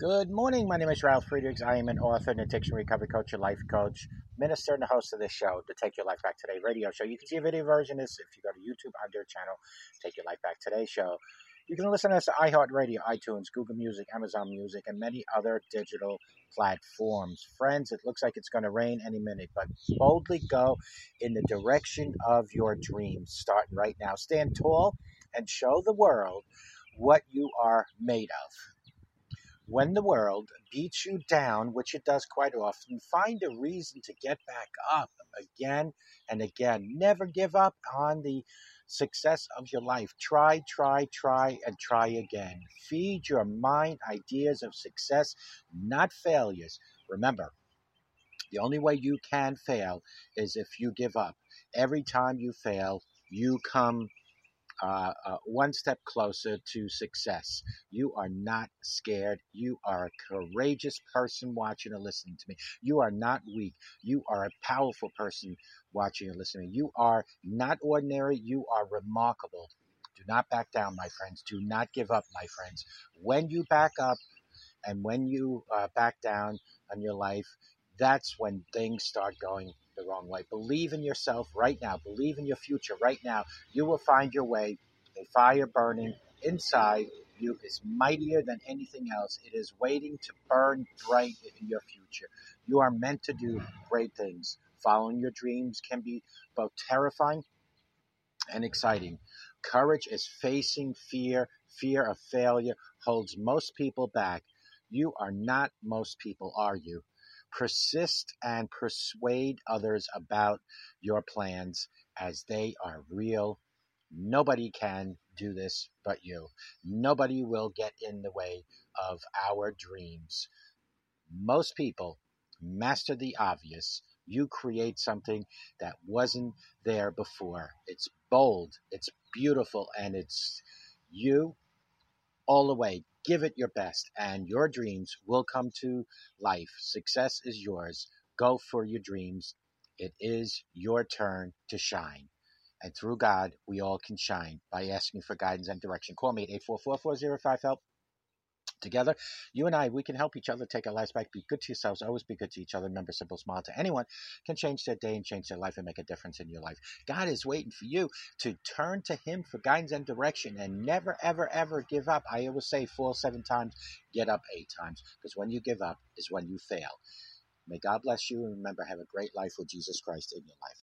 Good morning. My name is Ralph Friedrichs. I am an author, an addiction recovery coach, a life coach, minister, and the host of this show, the Take Your Life Back Today radio show. You can see a video version is if you go to YouTube under channel, Take Your Life Back Today show. You can listen to us at iHeartRadio, iTunes, Google Music, Amazon Music, and many other digital platforms. Friends, it looks like it's going to rain any minute, but boldly go in the direction of your dreams, starting right now. Stand tall and show the world what you are made of. When the world beats you down, which it does quite often, find a reason to get back up again and again. Never give up on the success of your life. Try, try, try, and try again. Feed your mind ideas of success, not failures. Remember, the only way you can fail is if you give up. Every time you fail, you come uh, uh, one step closer to success. You are not scared. You are a courageous person watching or listening to me. You are not weak. You are a powerful person watching or listening. You are not ordinary. You are remarkable. Do not back down, my friends. Do not give up, my friends. When you back up and when you uh, back down on your life, that's when things start going the wrong way. Believe in yourself right now. Believe in your future right now. You will find your way. A fire burning inside you is mightier than anything else. It is waiting to burn bright in your future. You are meant to do great things. Following your dreams can be both terrifying and exciting. Courage is facing fear. Fear of failure holds most people back. You are not most people, are you? Persist and persuade others about your plans as they are real. Nobody can do this but you. Nobody will get in the way of our dreams. Most people master the obvious. You create something that wasn't there before. It's bold, it's beautiful, and it's you all the way. Give it your best, and your dreams will come to life. Success is yours. Go for your dreams. It is your turn to shine. And through God, we all can shine by asking for guidance and direction. Call me at 844 405 help together. You and I, we can help each other take our lives back. Be good to yourselves. Always be good to each other. Remember, simple smile to anyone can change their day and change their life and make a difference in your life. God is waiting for you to turn to Him for guidance and direction and never, ever, ever give up. I always say fall seven times, get up eight times, because when you give up is when you fail. May God bless you and remember, have a great life with Jesus Christ in your life.